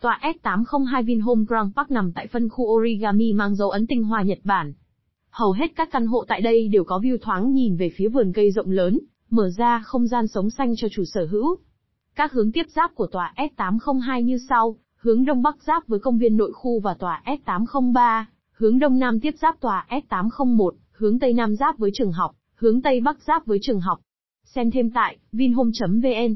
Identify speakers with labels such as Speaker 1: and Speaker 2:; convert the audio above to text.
Speaker 1: Tòa S802 Vinhome Grand Park nằm tại phân khu Origami mang dấu ấn tinh hoa Nhật Bản. Hầu hết các căn hộ tại đây đều có view thoáng nhìn về phía vườn cây rộng lớn, mở ra không gian sống xanh cho chủ sở hữu. Các hướng tiếp giáp của tòa S802 như sau, hướng đông bắc giáp với công viên nội khu và tòa S803, hướng đông nam tiếp giáp tòa S801, hướng tây nam giáp với trường học, hướng tây bắc giáp với trường học. Xem thêm tại vinhome.vn